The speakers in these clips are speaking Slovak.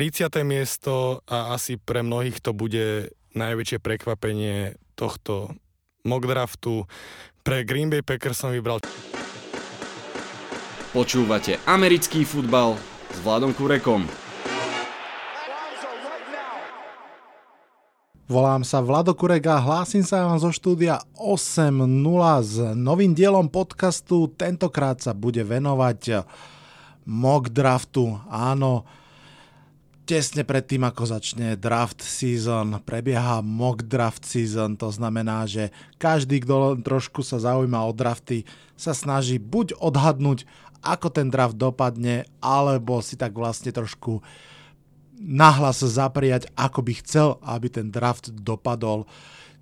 30. miesto a asi pre mnohých to bude najväčšie prekvapenie tohto mock draftu. Pre Green Bay Packers som vybral... Počúvate americký futbal s Vladom Kurekom. Volám sa Vlado Kurek a hlásim sa vám zo štúdia 8.0 s novým dielom podcastu. Tentokrát sa bude venovať mock draftu. Áno, tesne pred tým, ako začne draft season, prebieha mock draft season, to znamená, že každý, kto trošku sa zaujíma o drafty, sa snaží buď odhadnúť, ako ten draft dopadne, alebo si tak vlastne trošku nahlas zapriať, ako by chcel, aby ten draft dopadol.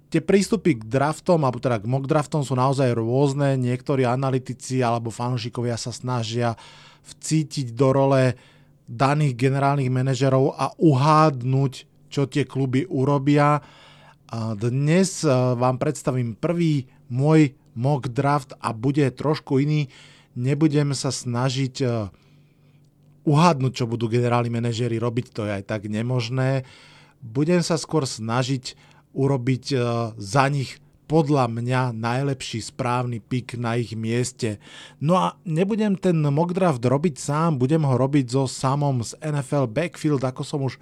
Tie prístupy k draftom, alebo teda k mock draftom sú naozaj rôzne. Niektorí analytici alebo fanúšikovia sa snažia vcítiť do role daných generálnych manažerov a uhádnuť, čo tie kluby urobia. Dnes e, vám predstavím prvý môj mock draft a bude trošku iný. Nebudem sa snažiť e, uhádnuť, čo budú generálni manažéri robiť, to je aj tak nemožné. Budem sa skôr snažiť urobiť e, za nich podľa mňa najlepší správny pik na ich mieste. No a nebudem ten mock draft robiť sám, budem ho robiť so samom z NFL Backfield, ako som už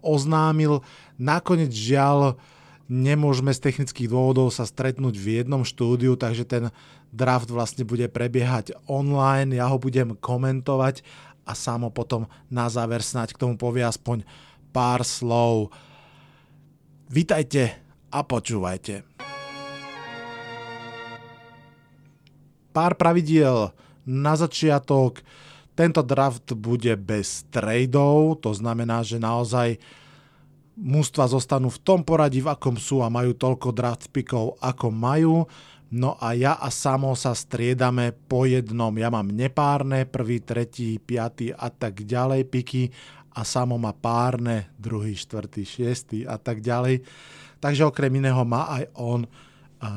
oznámil. Nakoniec žiaľ nemôžeme z technických dôvodov sa stretnúť v jednom štúdiu, takže ten draft vlastne bude prebiehať online, ja ho budem komentovať a samo potom na záver snáď k tomu povie aspoň pár slov. Vítajte a počúvajte. Pár pravidiel na začiatok. Tento draft bude bez tradeov, to znamená, že naozaj mústva zostanú v tom poradí, v akom sú a majú toľko draft pickov, ako majú. No a ja a Samo sa striedame po jednom. Ja mám nepárne, prvý, tretí, piatý a tak ďalej piky a Samo má párne, druhý, štvrtý, šiestý a tak ďalej. Takže okrem iného má aj on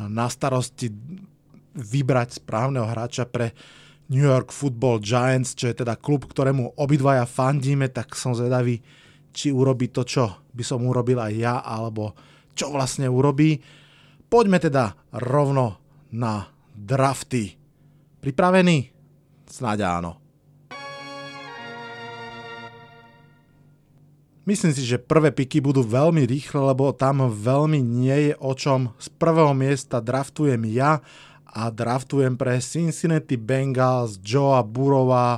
na starosti vybrať správneho hráča pre New York Football Giants, čo je teda klub, ktorému obidvaja fandíme, tak som zvedavý, či urobí to, čo by som urobil aj ja, alebo čo vlastne urobí. Poďme teda rovno na drafty. Pripravený? Snáď áno. Myslím si, že prvé piky budú veľmi rýchle, lebo tam veľmi nie je o čom. Z prvého miesta draftujem ja a draftujem pre Cincinnati Bengals Joea Burova,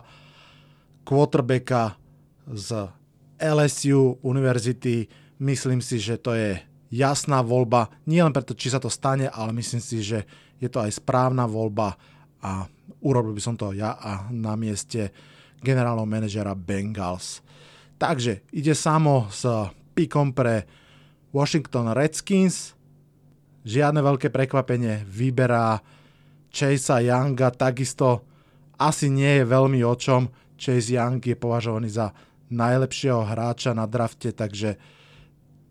quarterbacka z LSU univerzity. Myslím si, že to je jasná voľba, nie len preto, či sa to stane, ale myslím si, že je to aj správna voľba a urobil by som to ja a na mieste generálneho manažera Bengals. Takže ide samo s pikom pre Washington Redskins. Žiadne veľké prekvapenie. Vyberá Chasea Younga. Takisto asi nie je veľmi o čom. Chase Young je považovaný za najlepšieho hráča na drafte, takže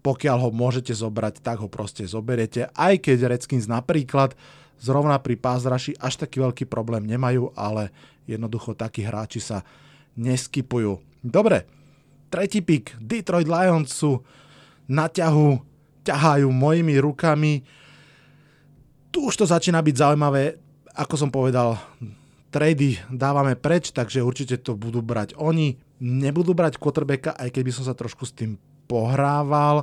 pokiaľ ho môžete zobrať, tak ho proste zoberiete. Aj keď Redskins napríklad Zrovna pri pázraši až taký veľký problém nemajú, ale jednoducho takí hráči sa neskypujú. Dobre, tretí pik. Detroit Lions sú na ťahu, ťahajú mojimi rukami. Tu už to začína byť zaujímavé. Ako som povedal, trady dávame preč, takže určite to budú brať oni. Nebudú brať quarterbacka, aj keď by som sa trošku s tým pohrával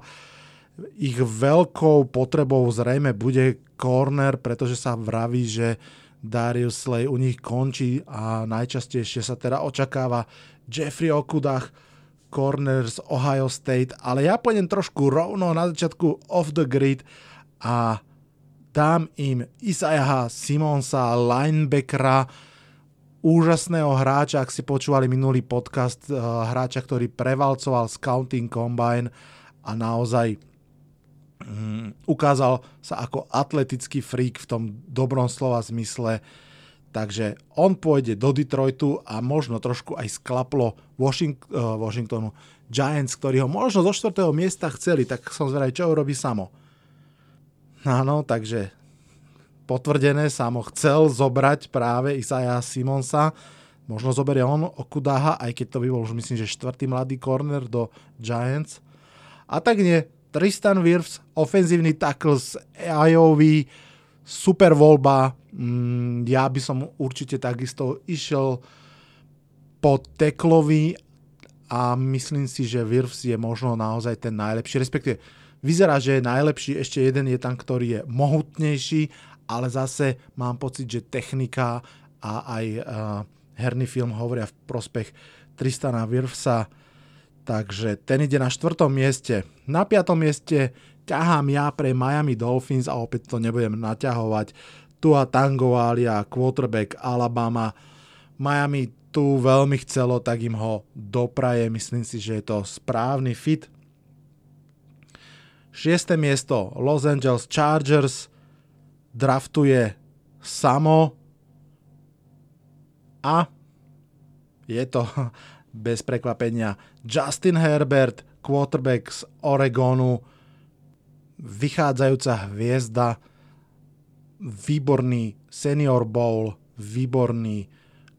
ich veľkou potrebou zrejme bude corner, pretože sa vraví, že Darius Slay u nich končí a najčastejšie sa teda očakáva Jeffrey Okudach, corner z Ohio State, ale ja pôjdem trošku rovno na začiatku off the grid a dám im Isaiah Simonsa, linebackera, úžasného hráča, ak si počúvali minulý podcast, eh, hráča, ktorý prevalcoval Scouting Combine a naozaj um, ukázal sa ako atletický freak v tom dobrom slova zmysle. Takže on pôjde do Detroitu a možno trošku aj sklaplo uh, Washingtonu Giants, ktorí ho možno zo 4. miesta chceli, tak som zvedavý, čo urobí samo. Áno, takže potvrdené, samo chcel zobrať práve Isaiah Simonsa. Možno zoberie on Okudaha, aj keď to by bol už myslím, že štvrtý mladý corner do Giants. A tak nie, Tristan Wirfs, ofenzívny tackle z Iowa, super voľba. Mm, ja by som určite takisto išiel po teklovi a myslím si, že Wirfs je možno naozaj ten najlepší, respektíve vyzerá, že je najlepší, ešte jeden je tam, ktorý je mohutnejší, ale zase mám pocit, že technika a aj uh, herný film hovoria v prospech Tristana Wirfsa, takže ten ide na štvrtom mieste. Na piatom mieste ťahám ja pre Miami Dolphins a opäť to nebudem naťahovať. Tua Tangovalia, quarterback Alabama. Miami tu veľmi chcelo, tak im ho dopraje. Myslím si, že je to správny fit. Šieste miesto Los Angeles Chargers draftuje samo a je to bez prekvapenia Justin Herbert, quarterback z Oregonu, vychádzajúca hviezda, výborný senior bowl, výborný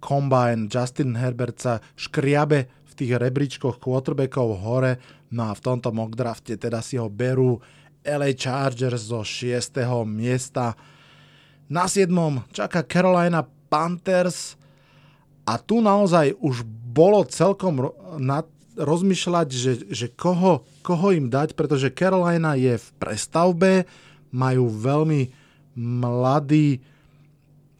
combine. Justin Herbert sa škriabe v tých rebríčkoch quarterbackov hore, no a v tomto mock drafte teda si ho berú LA Chargers zo 6. miesta. Na 7. čaká Carolina Panthers a tu naozaj už bolo celkom rozmýšľať, že, že koho, koho im dať, pretože Carolina je v prestavbe, majú veľmi mladý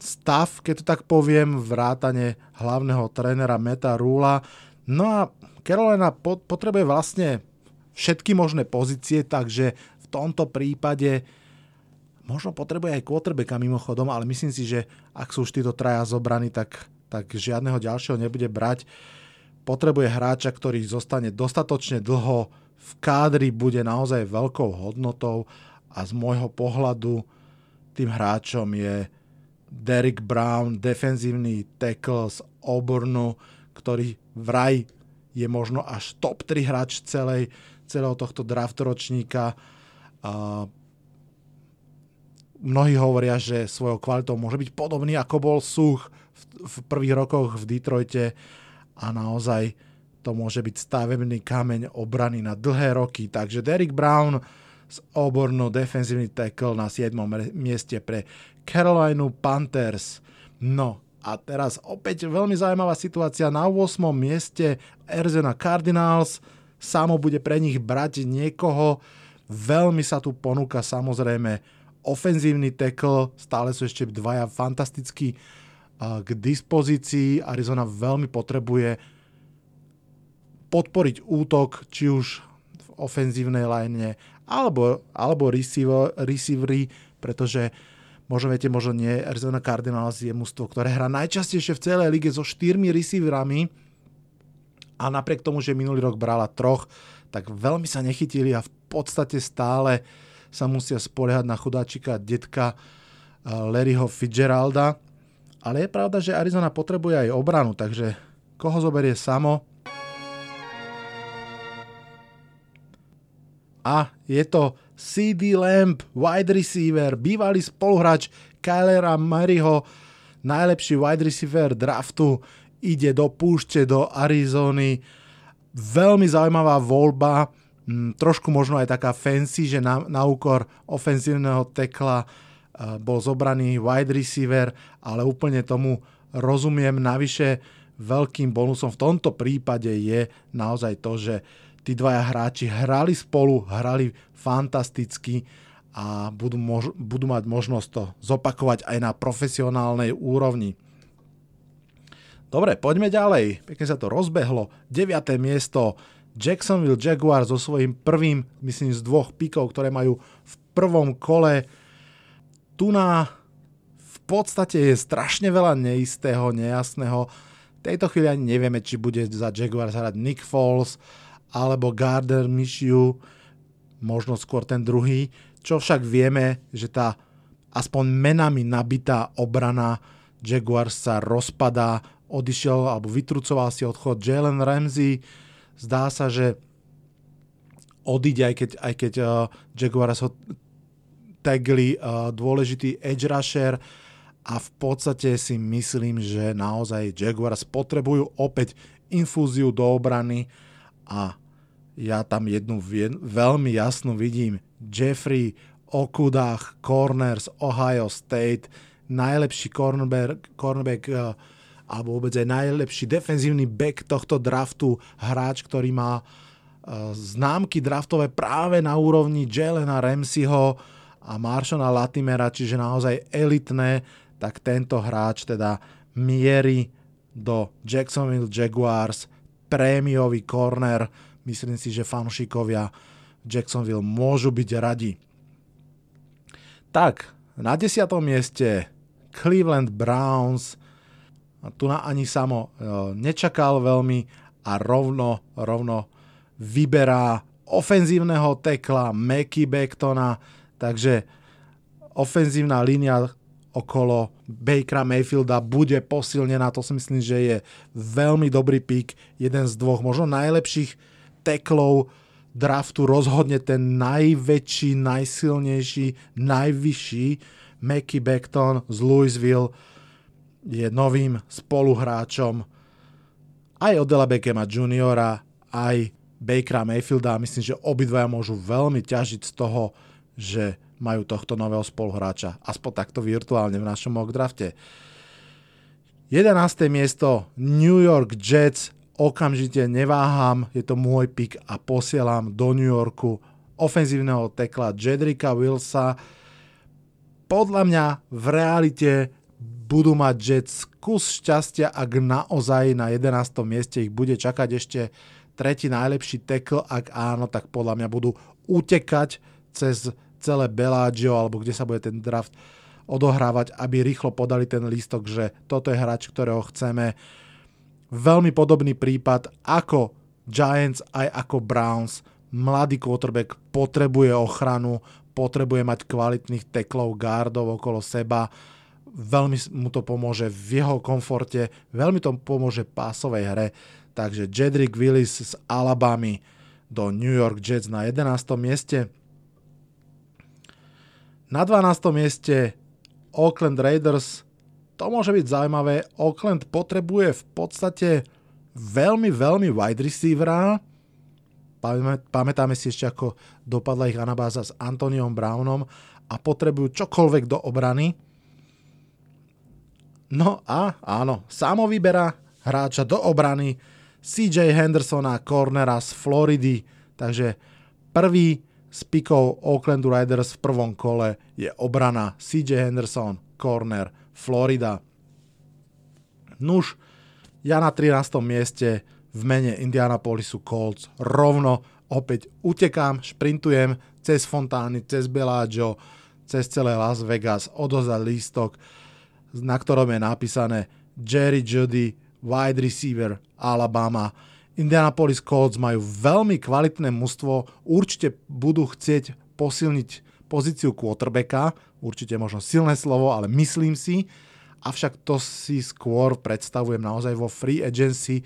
stav, keď to tak poviem, vrátane hlavného trénera Meta Rula. No a Carolina potrebuje vlastne všetky možné pozície, takže v tomto prípade možno potrebuje aj quarterbacka mimochodom, ale myslím si, že ak sú už títo traja zobraní, tak, tak žiadneho ďalšieho nebude brať. Potrebuje hráča, ktorý zostane dostatočne dlho v kádri, bude naozaj veľkou hodnotou a z môjho pohľadu tým hráčom je Derek Brown, defenzívny tackle z Auburnu, ktorý vraj je možno až top 3 hráč celej, celého tohto draft ročníka. A mnohí hovoria, že svojou kvalitou môže byť podobný ako bol Such v, v prvých rokoch v Detroite a naozaj to môže byť stavebný kameň obrany na dlhé roky. Takže Derek Brown z Auburnu, defensívny tackle na 7. mieste pre Carolina Panthers. No a teraz opäť veľmi zaujímavá situácia. Na 8. mieste Arizona Cardinals. Samo bude pre nich brať niekoho. Veľmi sa tu ponúka samozrejme ofenzívny tackle. Stále sú ešte dvaja fantastickí k dispozícii. Arizona veľmi potrebuje podporiť útok, či už v ofenzívnej line, alebo, alebo receiver, receivery, pretože možno viete, možno nie, Arizona Cardinals je mužstvo, ktoré hrá najčastejšie v celej lige so štyrmi receiverami. A napriek tomu, že minulý rok brala troch, tak veľmi sa nechytili a v podstate stále sa musia spoliehať na chudáčika detka eh, Larryho Fitzgeralda, ale je pravda, že Arizona potrebuje aj obranu, takže koho zoberie samo? A je to CD Lamb, wide receiver, bývalý spoluhráč Kylera Maryho, najlepší wide receiver draftu, ide do púšte, do Arizony. Veľmi zaujímavá voľba, hm, trošku možno aj taká fancy, že na, na úkor ofenzívneho tekla bol zobraný wide receiver, ale úplne tomu rozumiem. Navyše veľkým bonusom v tomto prípade je naozaj to, že tí dvaja hráči hrali spolu, hrali fantasticky a budú, mož- budú mať možnosť to zopakovať aj na profesionálnej úrovni. Dobre, poďme ďalej. Pekne sa to rozbehlo. 9. miesto Jacksonville Jaguars so svojím prvým, myslím, z dvoch pikov, ktoré majú v prvom kole tu na v podstate je strašne veľa neistého, nejasného. V tejto chvíli ani nevieme, či bude za Jaguars hrať Nick Foles alebo Gardner Minshew, možno skôr ten druhý. Čo však vieme, že tá aspoň menami nabitá obrana Jaguars sa rozpadá, odišiel alebo vytrucoval si odchod Jalen Ramsey. Zdá sa, že odíde, aj keď, aj keď uh, Jaguars ho tagli uh, dôležitý edge rusher a v podstate si myslím, že naozaj Jaguars potrebujú opäť infúziu do obrany a ja tam jednu veľmi jasnú vidím. Jeffrey Okudach, corners Ohio State, najlepší cornerback, cornerback uh, alebo vôbec aj najlepší defenzívny back tohto draftu, hráč, ktorý má uh, známky draftové práve na úrovni Jelena Ramseyho a Marshona Latimera, čiže naozaj elitné, tak tento hráč teda mierí do Jacksonville Jaguars, prémiový corner, myslím si, že fanšikovia Jacksonville môžu byť radi. Tak, na desiatom mieste Cleveland Browns. Tu na ani samo e, nečakal veľmi a rovno, rovno vyberá ofenzívneho tekla Meky Becktona, takže ofenzívna línia okolo Bakera Mayfielda bude posilnená, to si myslím, že je veľmi dobrý pík, jeden z dvoch, možno najlepších teklov draftu rozhodne ten najväčší, najsilnejší, najvyšší Mackie Beckton z Louisville je novým spoluhráčom aj Odela Beckhama juniora, aj Bakera Mayfielda a myslím, že obidvaja môžu veľmi ťažiť z toho, že majú tohto nového spoluhráča, aspoň takto virtuálne v našom mock drafte. 11. miesto New York Jets okamžite neváham, je to môj pick a posielam do New Yorku ofenzívneho tekla Jedrika Willsa. Podľa mňa v realite budú mať Jets kus šťastia, ak naozaj na 11. mieste ich bude čakať ešte tretí najlepší tekl, ak áno, tak podľa mňa budú utekať cez celé Bellagio, alebo kde sa bude ten draft odohrávať, aby rýchlo podali ten lístok, že toto je hráč, ktorého chceme veľmi podobný prípad ako Giants aj ako Browns. Mladý quarterback potrebuje ochranu, potrebuje mať kvalitných teklov, gardov okolo seba. Veľmi mu to pomôže v jeho komforte, veľmi to pomôže pásovej hre. Takže Jedrick Willis z Alabamy do New York Jets na 11. mieste. Na 12. mieste Oakland Raiders to môže byť zaujímavé. Oakland potrebuje v podstate veľmi, veľmi wide receivera. Pamätáme si ešte, ako dopadla ich anabáza s Antoniom Brownom a potrebujú čokoľvek do obrany. No a áno, samo vyberá hráča do obrany CJ Hendersona, cornera z Floridy. Takže prvý z pikov Oaklandu Riders v prvom kole je obrana CJ Henderson, corner Florida. Nuž, ja na 13. mieste v mene Indianapolisu Colts rovno opäť utekám, šprintujem cez Fontány, cez Bellagio, cez celé Las Vegas, odozad lístok, na ktorom je napísané Jerry Judy, wide receiver Alabama. Indianapolis Colts majú veľmi kvalitné mužstvo, určite budú chcieť posilniť pozíciu quarterbacka, určite možno silné slovo, ale myslím si, avšak to si skôr predstavujem naozaj vo free agency,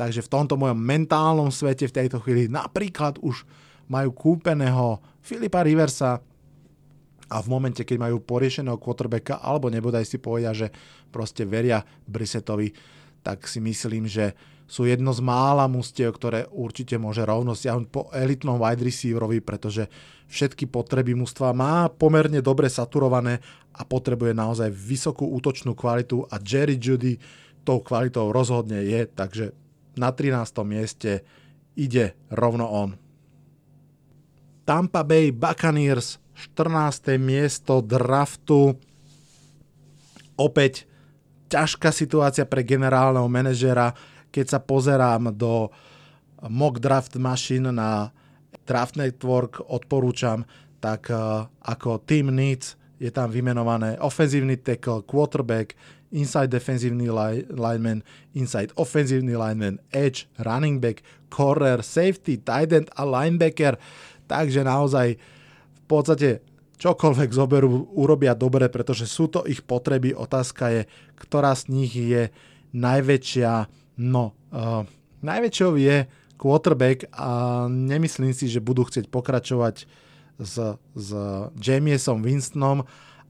takže v tomto mojom mentálnom svete v tejto chvíli napríklad už majú kúpeného Filipa Riversa a v momente, keď majú poriešeného quarterbacka alebo nebodaj si povedia, že proste veria Brisetovi, tak si myslím, že sú jedno z mála mustiev, ktoré určite môže rovno siahnuť po elitnom wide receiverovi, pretože všetky potreby mužstva má pomerne dobre saturované a potrebuje naozaj vysokú útočnú kvalitu a Jerry Judy tou kvalitou rozhodne je, takže na 13. mieste ide rovno on. Tampa Bay Buccaneers 14. miesto draftu opäť ťažká situácia pre generálneho manažera keď sa pozerám do mock draft machine na Draft Network, odporúčam, tak uh, ako team needs je tam vymenované offenzívny tackle, quarterback, inside defensívny li- lineman, inside offenzívny lineman, edge, running back, corner, safety, tight end a linebacker. Takže naozaj v podstate čokoľvek zoberú, urobia dobre, pretože sú to ich potreby. Otázka je, ktorá z nich je najväčšia No, uh, najväčšou je quarterback a nemyslím si, že budú chcieť pokračovať s, s Jamiesom Winstonom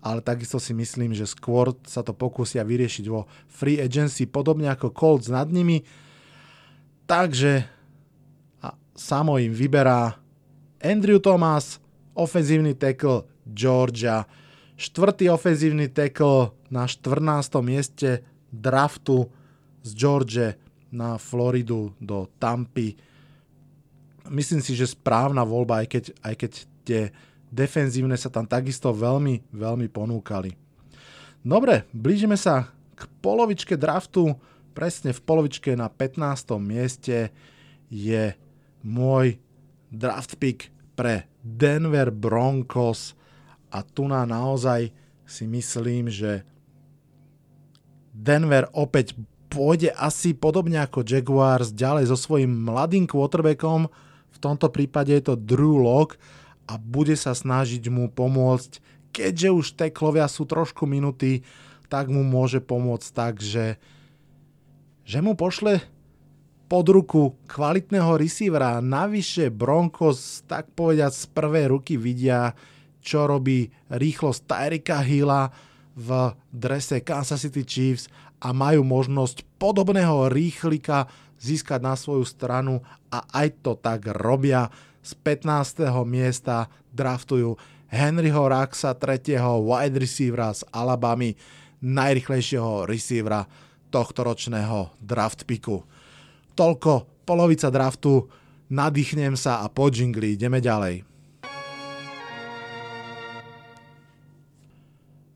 ale takisto si myslím, že skôr sa to pokúsia vyriešiť vo free agency, podobne ako Colts nad nimi. Takže a samo im vyberá Andrew Thomas, ofenzívny tackle Georgia, štvrtý ofenzívny tackle na 14. mieste draftu z George na Floridu do Tampy. Myslím si, že správna voľba, aj keď, aj keď tie defenzívne sa tam takisto veľmi, veľmi ponúkali. Dobre, blížime sa k polovičke draftu. Presne v polovičke na 15. mieste je môj draft pick pre Denver Broncos a tu na naozaj si myslím, že Denver opäť pôjde asi podobne ako Jaguars ďalej so svojím mladým quarterbackom, v tomto prípade je to Drew Lock a bude sa snažiť mu pomôcť, keďže už teklovia sú trošku minutí, tak mu môže pomôcť tak, že, že mu pošle pod ruku kvalitného receivera. Navyše Broncos, tak povediať, z prvej ruky vidia, čo robí rýchlosť Tyrika Hilla v drese Kansas City Chiefs a majú možnosť podobného rýchlika získať na svoju stranu a aj to tak robia z 15. miesta draftujú Henryho Raxa, tretieho wide receivera z Alabamy, najrychlejšieho receivera tohto ročného draft picku. Toľko, polovica draftu, nadýchnem sa a po džingli ideme ďalej.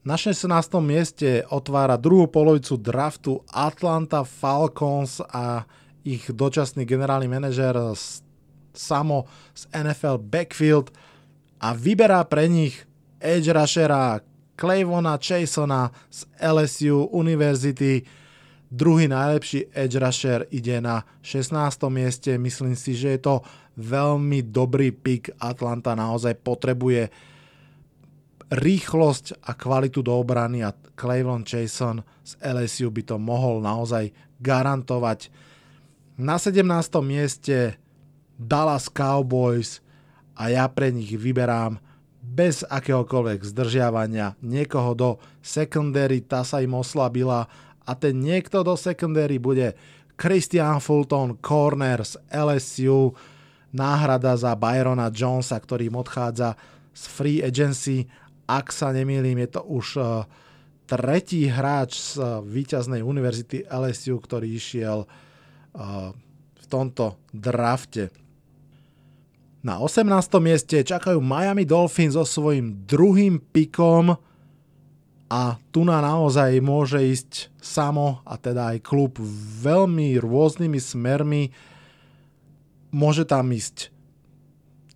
Na 16. mieste otvára druhú polovicu draftu Atlanta Falcons a ich dočasný generálny manažer samo z NFL backfield a vyberá pre nich edge rushera Clayvona Chasona z LSU University. Druhý najlepší edge rusher ide na 16. mieste. Myslím si, že je to veľmi dobrý pick. Atlanta naozaj potrebuje rýchlosť a kvalitu do obrany a Clayvon Chason z LSU by to mohol naozaj garantovať. Na 17. mieste Dallas Cowboys a ja pre nich vyberám bez akéhokoľvek zdržiavania niekoho do secondary, tá sa im oslabila a ten niekto do secondary bude Christian Fulton, corner z LSU, náhrada za Byrona Jonesa, ktorý odchádza z free agency. Ak sa nemýlim, je to už uh, tretí hráč z uh, víťaznej univerzity LSU, ktorý išiel uh, v tomto drafte. Na 18. mieste čakajú Miami Dolphins so svojím druhým pikom a tu na naozaj môže ísť samo a teda aj klub veľmi rôznymi smermi. Môže tam ísť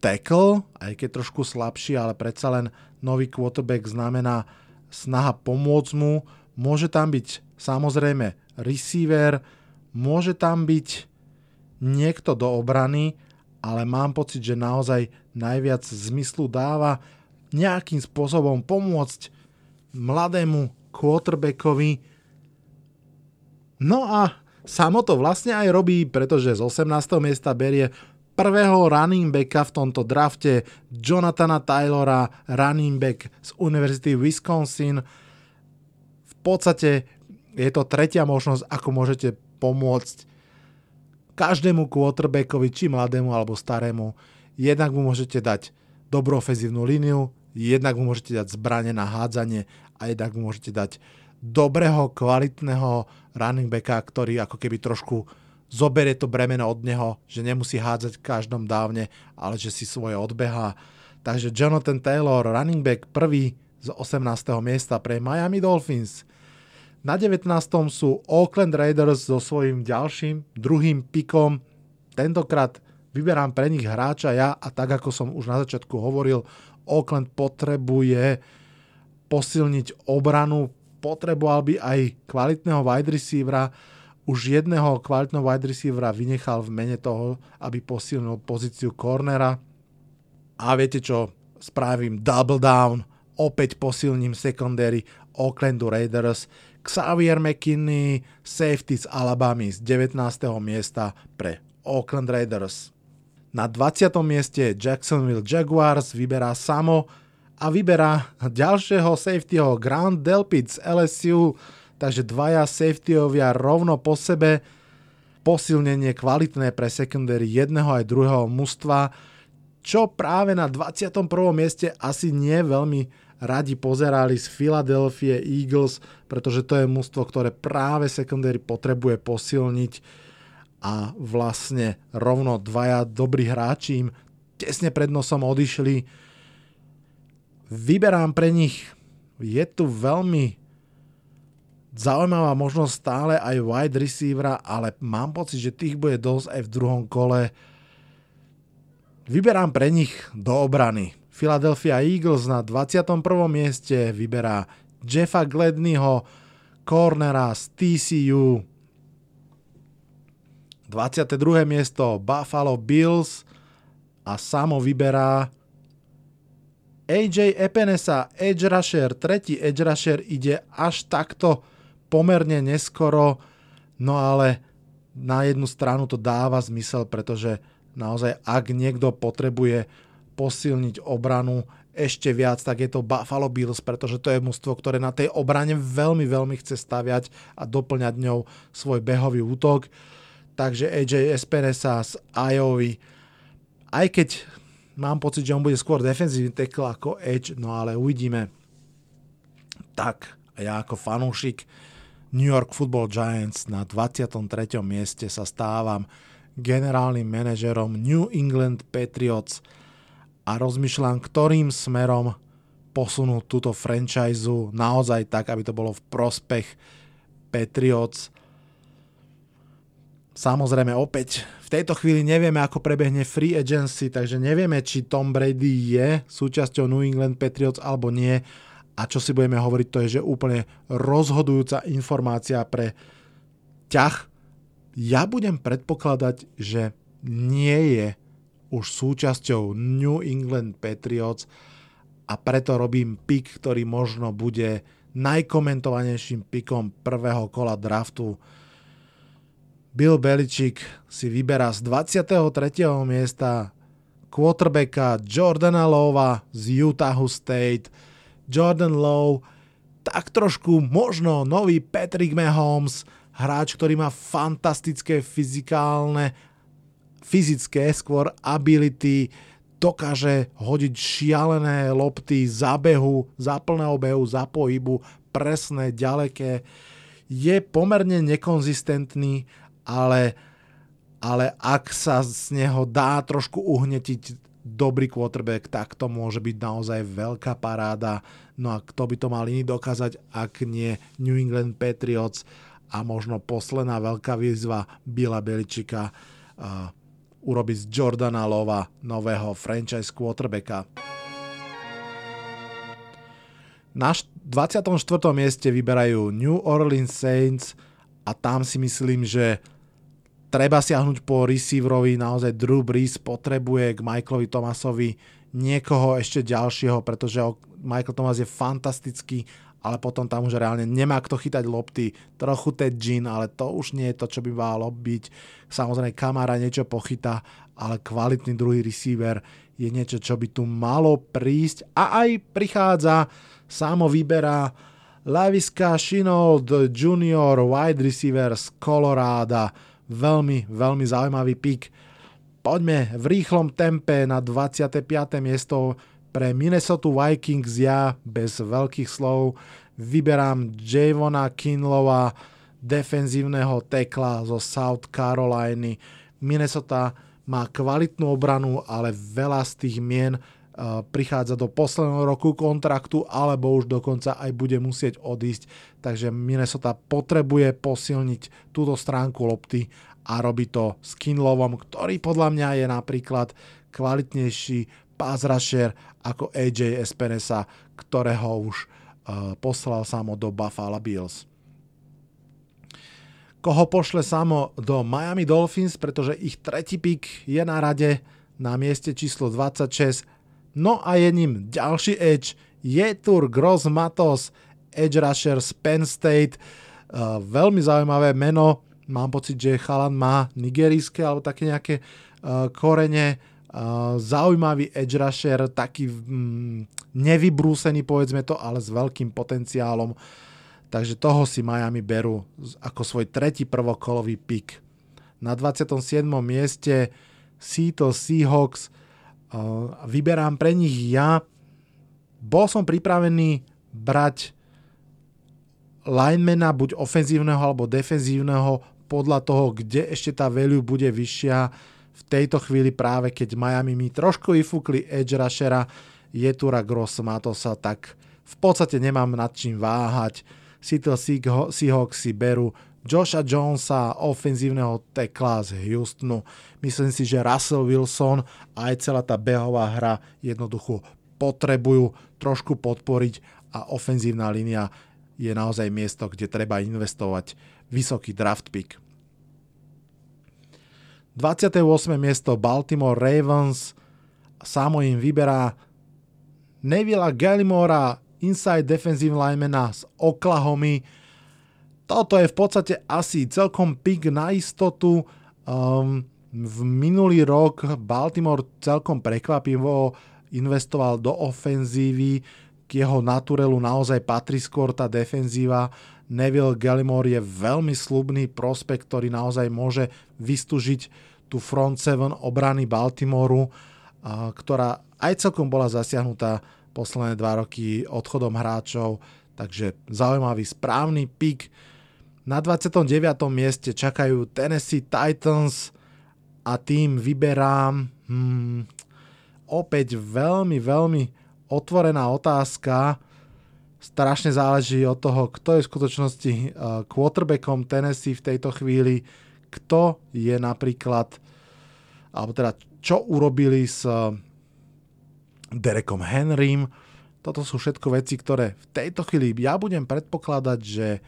tackle, aj keď trošku slabší, ale predsa len nový quarterback znamená snaha pomôcť mu. Môže tam byť samozrejme receiver, môže tam byť niekto do obrany, ale mám pocit, že naozaj najviac zmyslu dáva nejakým spôsobom pomôcť mladému quarterbackovi. No a samo to vlastne aj robí, pretože z 18. miesta berie prvého running backa v tomto drafte Jonathana Taylora, running back z Univerzity Wisconsin. V podstate je to tretia možnosť, ako môžete pomôcť každému quarterbackovi, či mladému alebo starému, jednak mu môžete dať dobrú ofenzívnu líniu, jednak mu môžete dať zbranie na hádzanie a jednak mu môžete dať dobrého, kvalitného running backa, ktorý ako keby trošku zoberie to bremeno od neho, že nemusí hádzať v každom dávne, ale že si svoje odbehá. Takže Jonathan Taylor, running back prvý z 18. miesta pre Miami Dolphins. Na 19. sú Oakland Raiders so svojím ďalším, druhým pikom. Tentokrát vyberám pre nich hráča ja a tak ako som už na začiatku hovoril, Oakland potrebuje posilniť obranu, potreboval by aj kvalitného wide receivera, už jedného kvalitného wide receivera vynechal v mene toho, aby posilnil pozíciu cornera. A viete čo, spravím double down, opäť posilním secondary Oaklandu Raiders. Xavier McKinney, safety z Alabama z 19. miesta pre Oakland Raiders. Na 20. mieste Jacksonville Jaguars vyberá samo a vyberá ďalšieho safetyho Grant Delpit z LSU, takže dvaja safetyovia rovno po sebe, posilnenie kvalitné pre secondary jedného aj druhého mužstva, čo práve na 21. mieste asi nie veľmi radi pozerali z Philadelphia Eagles, pretože to je mužstvo, ktoré práve secondary potrebuje posilniť a vlastne rovno dvaja dobrí hráči im tesne pred nosom odišli. Vyberám pre nich, je tu veľmi zaujímavá možnosť stále aj wide receivera, ale mám pocit, že tých bude dosť aj v druhom kole. Vyberám pre nich do obrany. Philadelphia Eagles na 21. mieste vyberá Jeffa Gledneyho, cornera z TCU. 22. miesto Buffalo Bills a samo vyberá AJ Epenesa, edge rusher, tretí edge rusher ide až takto pomerne neskoro, no ale na jednu stranu to dáva zmysel, pretože naozaj ak niekto potrebuje posilniť obranu ešte viac, tak je to Buffalo Bills, pretože to je mužstvo, ktoré na tej obrane veľmi, veľmi chce staviať a doplňať ňou svoj behový útok. Takže AJ Esperesa z Iowa, aj keď mám pocit, že on bude skôr defenzívny tackle ako edge, no ale uvidíme. Tak, ja ako fanúšik New York Football Giants na 23. mieste sa stávam generálnym manažerom New England Patriots – a rozmýšľam, ktorým smerom posunúť túto franchise naozaj tak, aby to bolo v prospech Patriots. Samozrejme opäť v tejto chvíli nevieme, ako prebehne free agency, takže nevieme, či Tom Brady je súčasťou New England Patriots alebo nie. A čo si budeme hovoriť, to je, že úplne rozhodujúca informácia pre ťah. Ja budem predpokladať, že nie je už súčasťou New England Patriots a preto robím pick, ktorý možno bude najkomentovanejším pikom prvého kola draftu. Bill Belichick si vyberá z 23. miesta quarterbacka Jordana Lova z Utahu State. Jordan Lowe, tak trošku možno nový Patrick Mahomes, hráč, ktorý má fantastické fyzikálne fyzické, skôr ability, dokáže hodiť šialené lopty za behu, za plného behu, za pohybu, presné, ďaleké. Je pomerne nekonzistentný, ale, ale ak sa z neho dá trošku uhnetiť dobrý quarterback, tak to môže byť naozaj veľká paráda. No a kto by to mal iný dokázať, ak nie New England Patriots a možno posledná veľká výzva Bila Beličika urobiť z Jordana Lova nového franchise quarterbacka. Na 24. mieste vyberajú New Orleans Saints a tam si myslím, že treba siahnuť po receiverovi, naozaj Drew Brees potrebuje k Michaelovi Thomasovi niekoho ešte ďalšieho, pretože Michael Thomas je fantastický ale potom tam už reálne nemá kto chytať lopty, trochu Ted Jean, ale to už nie je to, čo by malo byť. Samozrejme Kamara niečo pochytá, ale kvalitný druhý receiver je niečo, čo by tu malo prísť a aj prichádza, samo vyberá Laviska Shinold Junior wide receiver z Colorado. Veľmi, veľmi zaujímavý pik. Poďme v rýchlom tempe na 25. miesto pre Minnesota Vikings ja bez veľkých slov vyberám Javona Kinlova, defenzívneho tekla zo South Caroliny. Minnesota má kvalitnú obranu, ale veľa z tých mien prichádza do posledného roku kontraktu, alebo už dokonca aj bude musieť odísť. Takže Minnesota potrebuje posilniť túto stránku lopty a robí to s Kinlovom, ktorý podľa mňa je napríklad kvalitnejší pass rusher ako AJ Espinesa, ktorého už uh, poslal samo do Buffalo Bills. Koho pošle samo do Miami Dolphins, pretože ich tretí pick je na rade na mieste číslo 26. No a je ním ďalší edge, Jetur Gross Matos, edge rusher z Penn State. Uh, veľmi zaujímavé meno, mám pocit, že chalan má nigerijské alebo také nejaké uh, korene Uh, zaujímavý edge rusher, taký mm, nevybrúsený povedzme to, ale s veľkým potenciálom. Takže toho si Miami berú ako svoj tretí prvokolový pick. Na 27. mieste Seattle Seahawks vyberám pre nich ja. Bol som pripravený brať linemana, buď ofenzívneho alebo defenzívneho, podľa toho, kde ešte tá value bude vyššia v tejto chvíli práve keď Miami mi trošku vyfúkli edge rushera Jetura Gross tak v podstate nemám nad čím váhať. Seattle Seahawks si berú Josha Jonesa, ofenzívneho tekla z Houstonu. Myslím si, že Russell Wilson a aj celá tá behová hra jednoducho potrebujú trošku podporiť a ofenzívna línia je naozaj miesto, kde treba investovať vysoký draft pick. 28. miesto Baltimore Ravens. Samo im vyberá Nevilla Gallimora, inside defensive linemana z Oklahoma. Toto je v podstate asi celkom pick na istotu. Um, v minulý rok Baltimore celkom prekvapivo investoval do ofenzívy. K jeho naturelu naozaj patrí skôr tá defenzíva. Neville Gallimore je veľmi slubný prospekt, ktorý naozaj môže vystužiť tú front seven obrany Baltimoru, ktorá aj celkom bola zasiahnutá posledné dva roky odchodom hráčov, takže zaujímavý správny pik. Na 29. mieste čakajú Tennessee Titans a tým vyberám hmm, opäť veľmi, veľmi otvorená otázka strašne záleží od toho, kto je v skutočnosti uh, quarterbackom Tennessee v tejto chvíli, kto je napríklad, alebo teda čo urobili s uh, Derekom Henrym. Toto sú všetko veci, ktoré v tejto chvíli ja budem predpokladať, že,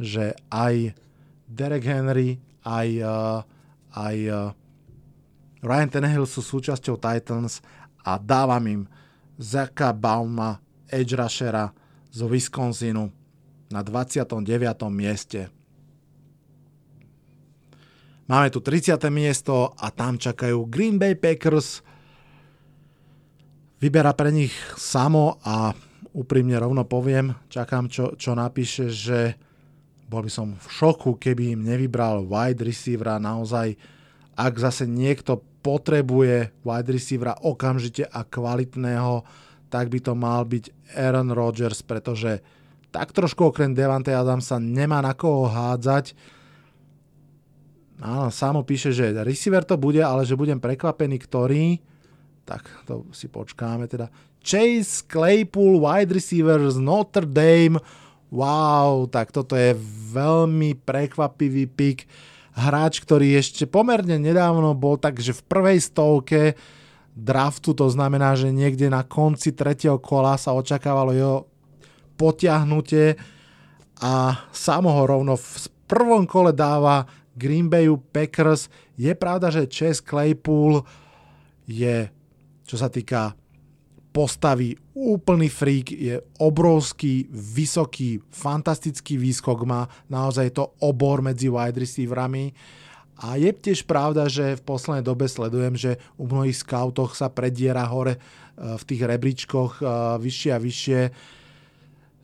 že aj Derek Henry, aj, uh, aj uh, Ryan Tannehill sú súčasťou Titans a dávam im Zaka Bauma, edge rushera, z Wisconsinu na 29. mieste. Máme tu 30. miesto a tam čakajú Green Bay Packers. Vyberá pre nich samo a úprimne rovno poviem, čakám čo, čo napíše, že bol by som v šoku, keby im nevybral wide receivera naozaj, ak zase niekto potrebuje wide receivera okamžite a kvalitného, tak by to mal byť Aaron Rodgers, pretože tak trošku okrem Devante Adamsa nemá na koho hádzať. Áno, samo píše, že receiver to bude, ale že budem prekvapený, ktorý. Tak to si počkáme teda. Chase Claypool, wide receiver z Notre Dame. Wow, tak toto je veľmi prekvapivý pick. Hráč, ktorý ešte pomerne nedávno bol takže v prvej stovke draftu, to znamená, že niekde na konci tretieho kola sa očakávalo jeho potiahnutie a samo ho rovno v prvom kole dáva Green Bayu Packers. Je pravda, že Chase Claypool je, čo sa týka postavy, úplný freak, je obrovský, vysoký, fantastický výskok, má naozaj to obor medzi wide receiverami a je tiež pravda, že v poslednej dobe sledujem, že u mnohých skautoch sa prediera hore e, v tých rebríčkoch e, vyššie a vyššie.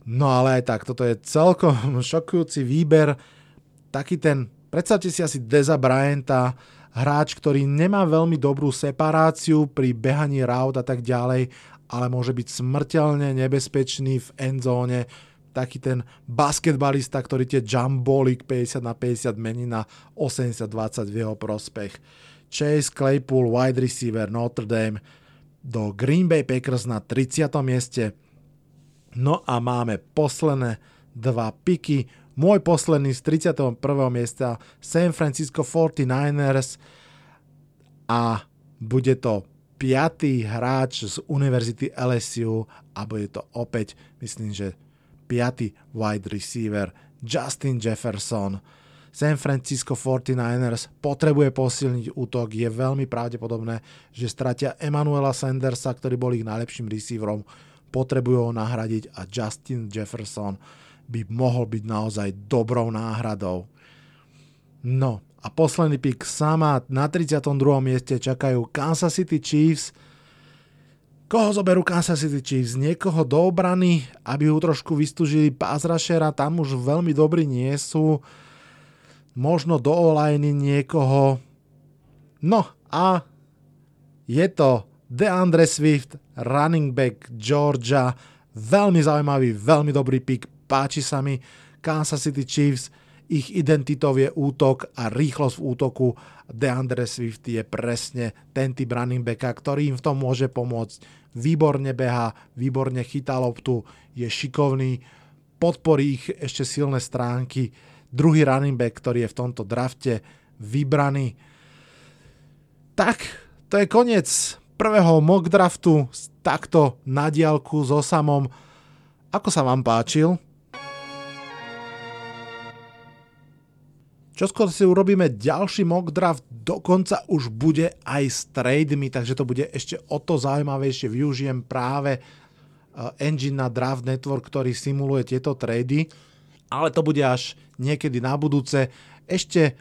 No ale aj tak, toto je celkom šokujúci výber. Taký ten, predstavte si asi Deza Bryanta, hráč, ktorý nemá veľmi dobrú separáciu pri behaní route a tak ďalej, ale môže byť smrteľne nebezpečný v endzóne, taký ten basketbalista, ktorý tie jump bally 50 na 50 mení na 80-20 v jeho prospech. Chase Claypool, wide receiver Notre Dame do Green Bay Packers na 30. mieste. No a máme posledné dva piky. Môj posledný z 31. miesta San Francisco 49ers a bude to piatý hráč z Univerzity LSU a bude to opäť, myslím, že 5. wide receiver Justin Jefferson. San Francisco 49ers potrebuje posilniť útok. Je veľmi pravdepodobné, že stratia Emanuela Sandersa, ktorý bol ich najlepším receiverom. Potrebujú ho nahradiť a Justin Jefferson by mohol byť naozaj dobrou náhradou. No a posledný pick sama na 32. mieste čakajú Kansas City Chiefs. Koho zoberú Kansas City Chiefs? Niekoho do obrany, aby ho trošku vystúžili rushera, tam už veľmi dobrí nie sú. Možno do olajny niekoho. No a je to DeAndre Swift, running back Georgia. Veľmi zaujímavý, veľmi dobrý pick, páči sa mi. Kansas City Chiefs, ich identitou je útok a rýchlosť v útoku. DeAndre Swift je presne ten typ running backa, ktorý im v tom môže pomôcť. Výborne beha, výborne chytá loptu, je šikovný, podporí ich ešte silné stránky. Druhý running back, ktorý je v tomto drafte vybraný. Tak, to je koniec prvého mock draftu takto na diálku so samom. Ako sa vám páčil? Čoskoro si urobíme ďalší mock draft, dokonca už bude aj s trademi, takže to bude ešte o to zaujímavejšie. Využijem práve eh, engine na Draft Network, ktorý simuluje tieto trady, ale to bude až niekedy na budúce. Ešte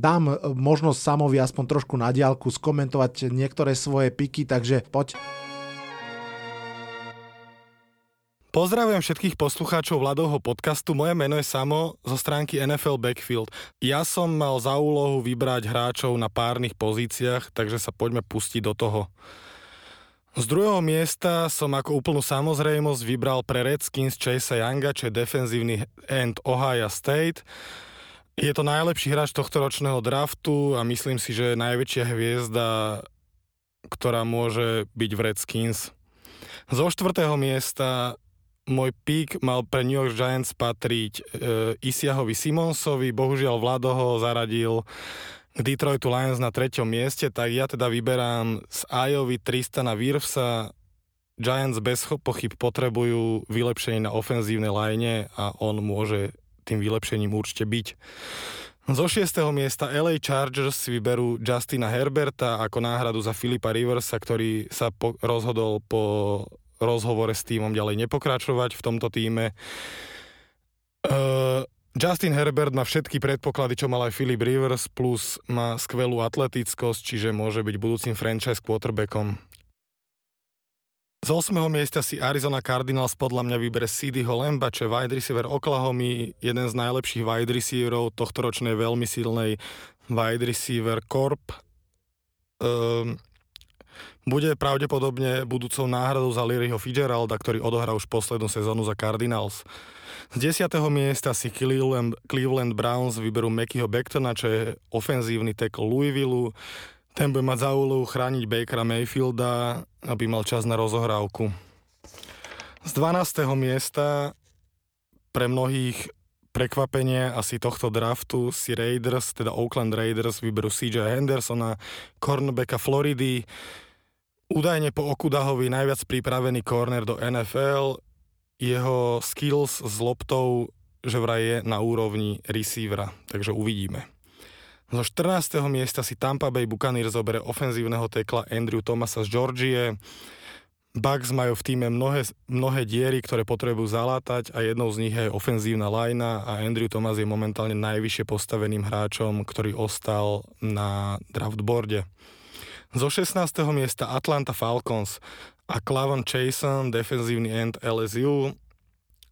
dám e, možnosť Samovi aspoň trošku na diálku skomentovať niektoré svoje piky, takže poď. Pozdravujem všetkých poslucháčov Vladovho podcastu. Moje meno je Samo zo stránky NFL Backfield. Ja som mal za úlohu vybrať hráčov na párnych pozíciách, takže sa poďme pustiť do toho. Z druhého miesta som ako úplnú samozrejmosť vybral pre Redskins Chase Younga, čo je defenzívny end Ohio State. Je to najlepší hráč tohto ročného draftu a myslím si, že je najväčšia hviezda, ktorá môže byť v Redskins. Zo štvrtého miesta môj pík mal pre New York Giants patriť e, Isiahovi Simonsovi, bohužiaľ Vlado ho zaradil k Detroitu Lions na treťom mieste, tak ja teda vyberám z Iowa Tristana Wirfsa. Giants bez pochyb potrebujú vylepšenie na ofenzívnej line a on môže tým vylepšením určite byť. Zo 6. miesta LA Chargers si vyberú Justina Herberta ako náhradu za Filipa Riversa, ktorý sa po, rozhodol po rozhovore s týmom ďalej nepokračovať v tomto týme. Uh, Justin Herbert má všetky predpoklady, čo mal aj Philip Rivers, plus má skvelú atletickosť, čiže môže byť budúcim franchise quarterbackom. Z 8. miesta si Arizona Cardinals podľa mňa vybere CD Holemba, čo je wide receiver Oklahoma, jeden z najlepších wide receiverov tohto ročnej veľmi silnej wide receiver Corp. Um, bude pravdepodobne budúcou náhradou za Learyho Fitzgeralda, ktorý odohrá už poslednú sezónu za Cardinals. Z 10. miesta si Cleveland, Cleveland Browns vyberú Mekyho Bectona, čo je ofenzívny tackle Louisville. Ten bude mať za úlohu chrániť Bakera Mayfielda, aby mal čas na rozohrávku. Z 12. miesta pre mnohých prekvapenie asi tohto draftu si Raiders, teda Oakland Raiders, vyberú CJ Hendersona, cornerbacka Floridy, údajne po Okudahovi najviac pripravený corner do NFL, jeho skills s loptou že vraj je na úrovni receivera, takže uvidíme. Zo 14. miesta si Tampa Bay Buccaneers zoberie ofenzívneho tekla Andrew Thomasa z Georgie. Bucks majú v týme mnohé, mnohé diery, ktoré potrebujú zalátať a jednou z nich je ofenzívna lajna a Andrew Thomas je momentálne najvyššie postaveným hráčom, ktorý ostal na draftboarde. Zo 16. miesta Atlanta Falcons a Clavon Chason, defenzívny end LSU.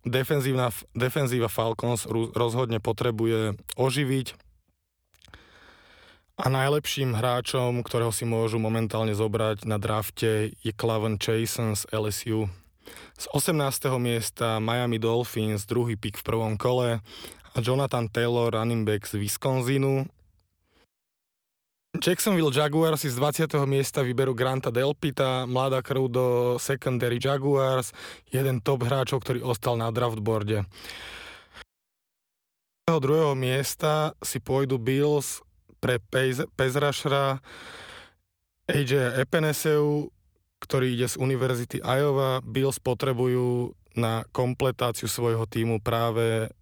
Defenzívna, defenzíva Falcons rozhodne potrebuje oživiť a najlepším hráčom, ktorého si môžu momentálne zobrať na drafte je Clavan Chasen z LSU. Z 18. miesta Miami Dolphins, druhý pick v prvom kole a Jonathan Taylor, running back z Wisconsinu. Jacksonville Jaguars z 20. miesta vyberú Granta Delpita, mladá krv do secondary Jaguars, jeden top hráčov, ktorý ostal na draftboarde. Z druhého miesta si pôjdu Bills pre Pezrašra AJ Epeneseu, ktorý ide z Univerzity Iowa. Bills potrebujú na kompletáciu svojho týmu práve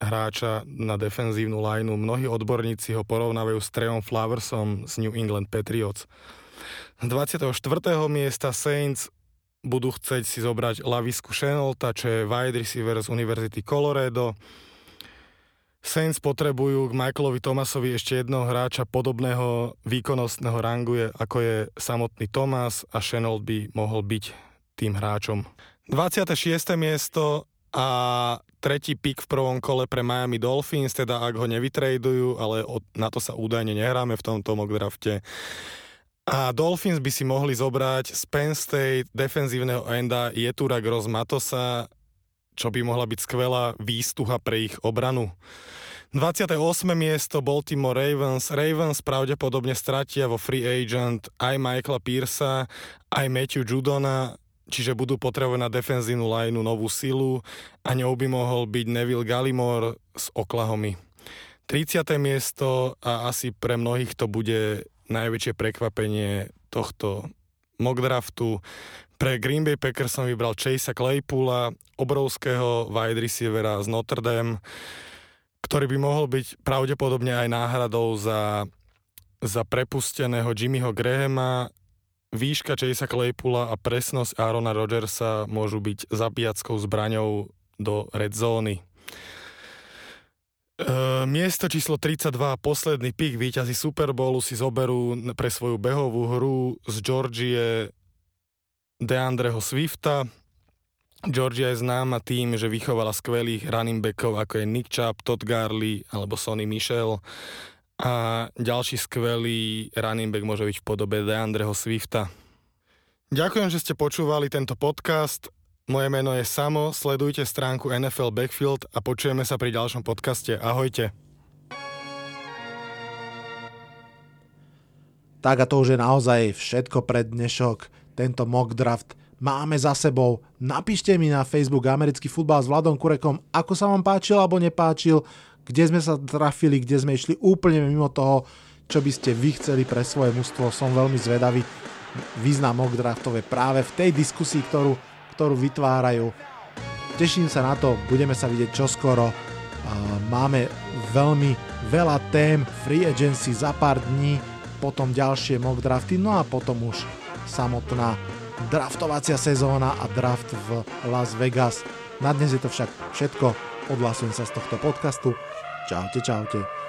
hráča na defenzívnu lineu. Mnohí odborníci ho porovnávajú s Treom Flowersom z New England Patriots. Z 24. miesta Saints budú chcieť si zobrať Lavisku Chenolta, čo je wide receiver z Univerzity Colorado. Saints potrebujú k Michaelovi Thomasovi ešte jednoho hráča podobného výkonnostného rangu, ako je samotný Thomas a Chenault by mohol byť tým hráčom. 26. miesto a tretí pik v prvom kole pre Miami Dolphins, teda ak ho nevytradujú, ale na to sa údajne nehráme v tomto mock drafte. A Dolphins by si mohli zobrať z Penn State defenzívneho enda Jetura Gross Matosa, čo by mohla byť skvelá výstuha pre ich obranu. 28. miesto Baltimore Ravens. Ravens pravdepodobne stratia vo free agent aj Michaela Pearsa, aj Matthew Judona, čiže budú potrebovať na defenzívnu lineu novú silu a ňou by mohol byť Neville Gallimore z Oklahomy. 30. miesto a asi pre mnohých to bude najväčšie prekvapenie tohto mock draftu. Pre Green Bay Packers som vybral Chasea Claypoola, obrovského wide receivera z Notre Dame, ktorý by mohol byť pravdepodobne aj náhradou za, za prepusteného Jimmyho Grahama výška Chasea Claypoola a presnosť Aarona Rodgersa môžu byť zabíjackou zbraňou do red zóny. E, miesto číslo 32, posledný pik víťazí Super Bowlu si zoberú pre svoju behovú hru z Georgie Deandreho Swifta. Georgia je známa tým, že vychovala skvelých running backov ako je Nick Chubb, Todd Garley alebo Sonny Michel a ďalší skvelý running back môže byť v podobe Deandreho Swifta. Ďakujem, že ste počúvali tento podcast. Moje meno je Samo, sledujte stránku NFL Backfield a počujeme sa pri ďalšom podcaste. Ahojte. Tak a to už je naozaj všetko pre dnešok. Tento mock draft máme za sebou. Napíšte mi na Facebook Americký futbal s Vladom Kurekom, ako sa vám páčil alebo nepáčil kde sme sa trafili, kde sme išli úplne mimo toho, čo by ste vy chceli pre svoje mužstvo. Som veľmi zvedavý. Význam mock draftov je práve v tej diskusii, ktorú, ktorú vytvárajú. Teším sa na to, budeme sa vidieť čoskoro. Máme veľmi veľa tém, free agency za pár dní, potom ďalšie mock drafty, no a potom už samotná draftovacia sezóna a draft v Las Vegas. Na dnes je to však všetko. Odhlasujem sa z tohto podcastu. Čaute, čaute.